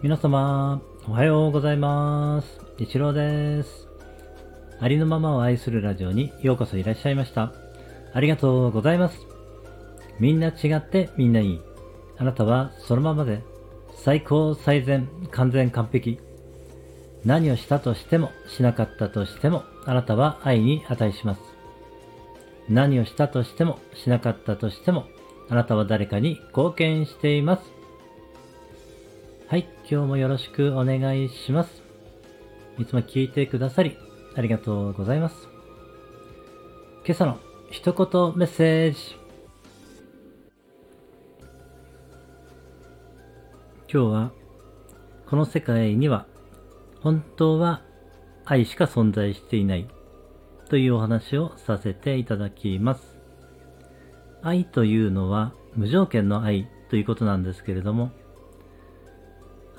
皆様、おはようございます。一郎です。ありのままを愛するラジオにようこそいらっしゃいました。ありがとうございます。みんな違ってみんないい。あなたはそのままで最高最善完全完璧。何をしたとしてもしなかったとしてもあなたは愛に値します。何をしたとしてもしなかったとしてもあなたは誰かに貢献しています。はい、今日もよろしくお願いします。いつも聞いてくださり、ありがとうございます。今朝の一言メッセージ。今日は、この世界には本当は愛しか存在していないというお話をさせていただきます。愛というのは無条件の愛ということなんですけれども、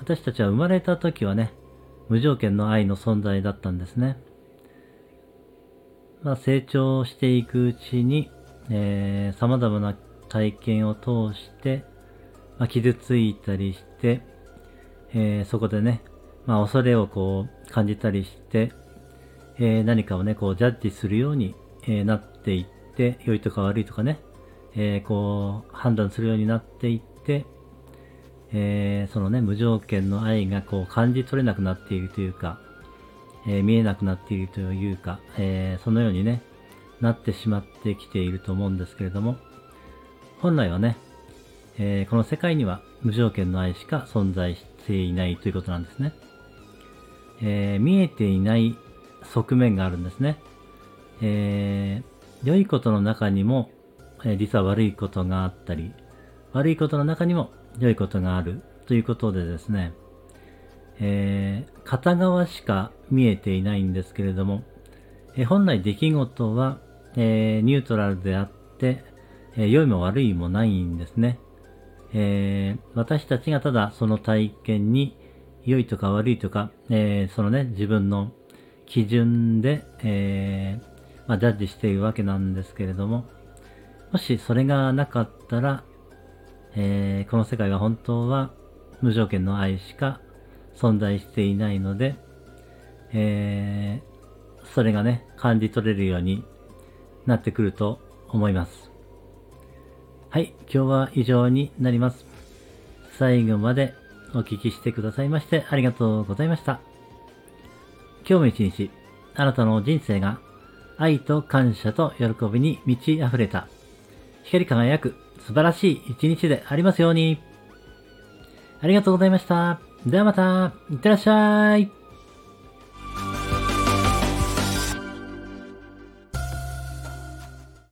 私たちは生まれた時はね、無条件の愛の存在だったんですね。まあ、成長していくうちに、えー、様々な体験を通して、まあ、傷ついたりして、えー、そこでね、まあ、恐れをこう感じたりして、えー、何かをね、こうジャッジするように、えー、なっていって、良いとか悪いとかね、え、こう判断するようになっていって、えー、そのね、無条件の愛がこう感じ取れなくなっているというか、えー、見えなくなっているというか、えー、そのようにね、なってしまってきていると思うんですけれども、本来はね、えこの世界には無条件の愛しか存在していないということなんですね。え見えていない側面があるんですね。え良いことの中にも、え実は悪いことがあったり、悪いことの中にも良いことがあるということでですね、えー、片側しか見えていないんですけれども、えー、本来出来事は、えー、ニュートラルであって、え良いも悪いもないんですね。え私たちがただその体験に良いとか悪いとか、えそのね、自分の基準で、えまあ、ジャッジしているわけなんですけれども、もしそれがなかったら、えー、この世界は本当は無条件の愛しか存在していないので、えー、それがね、感じ取れるようになってくると思います。はい、今日は以上になります。最後までお聞きしてくださいましてありがとうございました。今日も一日、あなたの人生が愛と感謝と喜びに満ち溢れた、光り輝く素晴らしい一日でありますように。ありがとうございました。ではまた、いってらっしゃい。